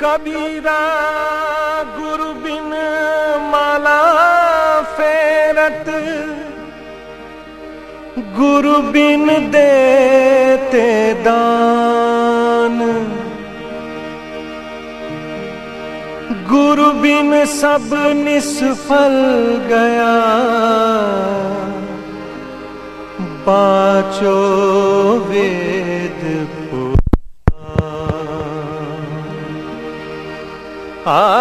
कबीरा गुरु बिन माला फेरत गुरु बिन देते दान। गुरु बिन सब निष्फल गया। पाचो वेद गुरु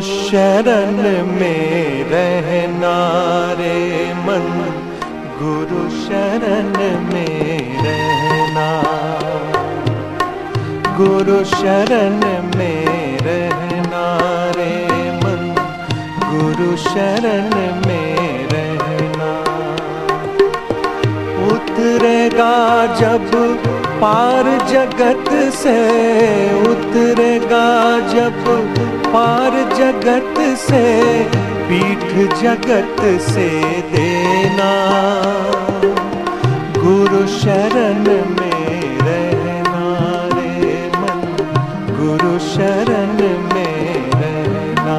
शरण में रहना रे मन। गुरु शरण में रहना गुरु शरण में रहना रे मन। गुरु शरण में रहना उतरेगा जब पार जगत से। उतरेगा जब पार जगत से। पीठ जगत से देना। गुरु शरण में रहना रे मन। गुरु शरण में रहना।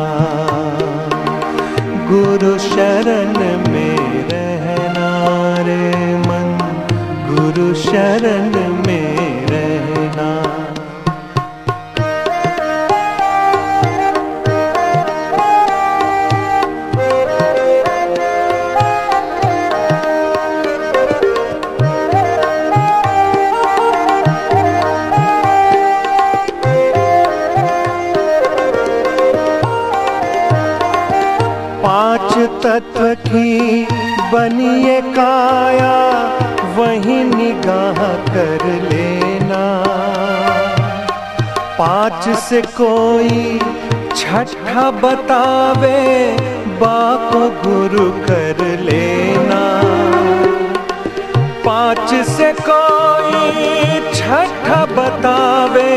गुरु शरण में रहना रे मन। गुरु शरण में की बनिए काया, वही निगाह कर लेना। पाँच से कोई छठा बतावे बाको गुरु कर लेना। पाँच से कोई छठा बतावे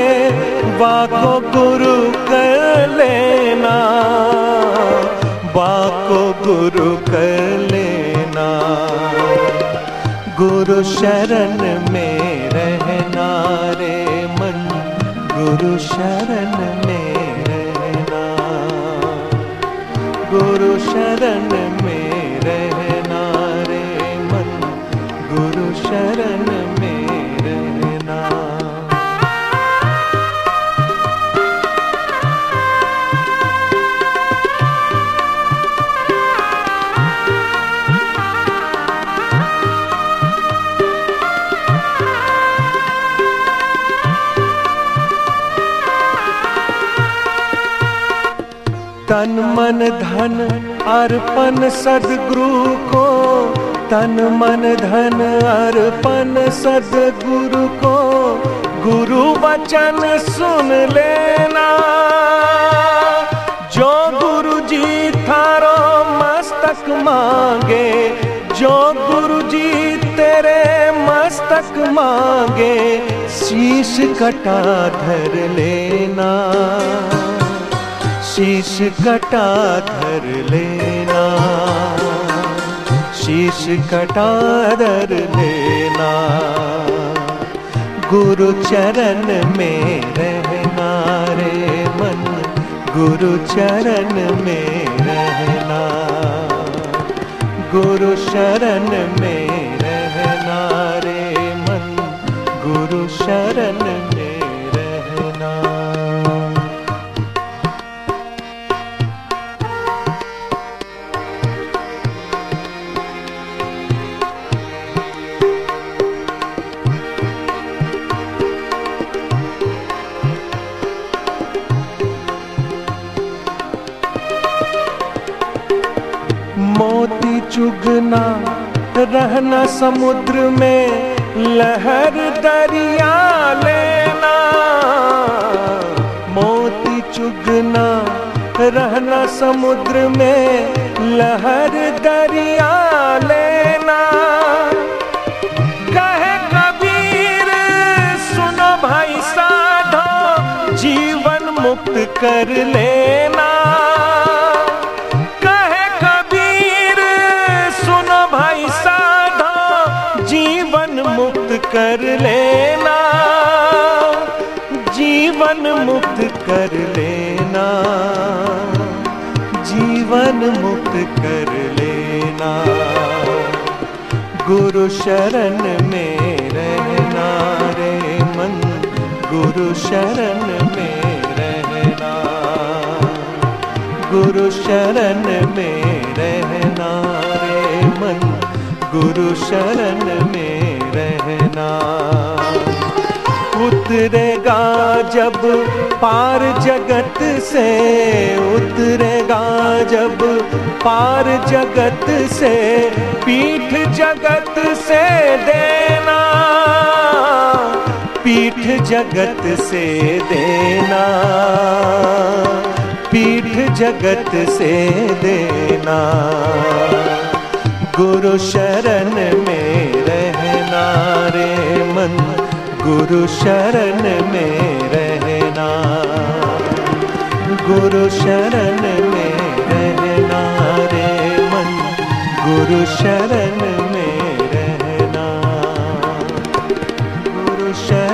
बाको गुरु कर लेना। बाको गुरु कर लेना। गुरु शरण में रहना रे मन। गुरु शरण में रहना। गुरु शरण में तन मन धन अर्पण सदगुरु को। तन मन धन अर्पण सदगुरु को। गुरु वचन सुन लेना। जो गुरु जी थारो मस्तक मांगे, जो गुरु जी तेरे मस्तक मांगे, शीश कटा धर लेना। शीश कटा धर लेना, शीश कटा धर लेना। गुरु चरण में रहना रे मन, गुरु चरण में रहना। गुरु शरण में रहना रे मन, गुरु शरण चुगना, रहना समुद्र में, लहर दरिया लेना। मोती चुगना, रहना समुद्र में, लहर दरिया लेना। कहे कबीर, सुनो भाई साधो, जीवन मुक्त कर लेना। मुक्त कर लेना, जीवन मुक्त कर लेना, जीवन मुक्त कर लेना, गुरु शरण में रहना रे मन, गुरु शरण में रहना, गुरु शरण में रहना रे मन, गुरु शरण उतरेगा जब पार जगत से उतरेगा जब पार जगत से पीठ जगत से देना, पीठ जगत से देना, पीठ जगत से देना। गुरु शरण में रहना रे मन गुरु शरण में रहना। गुरु शरण में रहना रे मन। गुरु शरण में रहना। गुरु शरण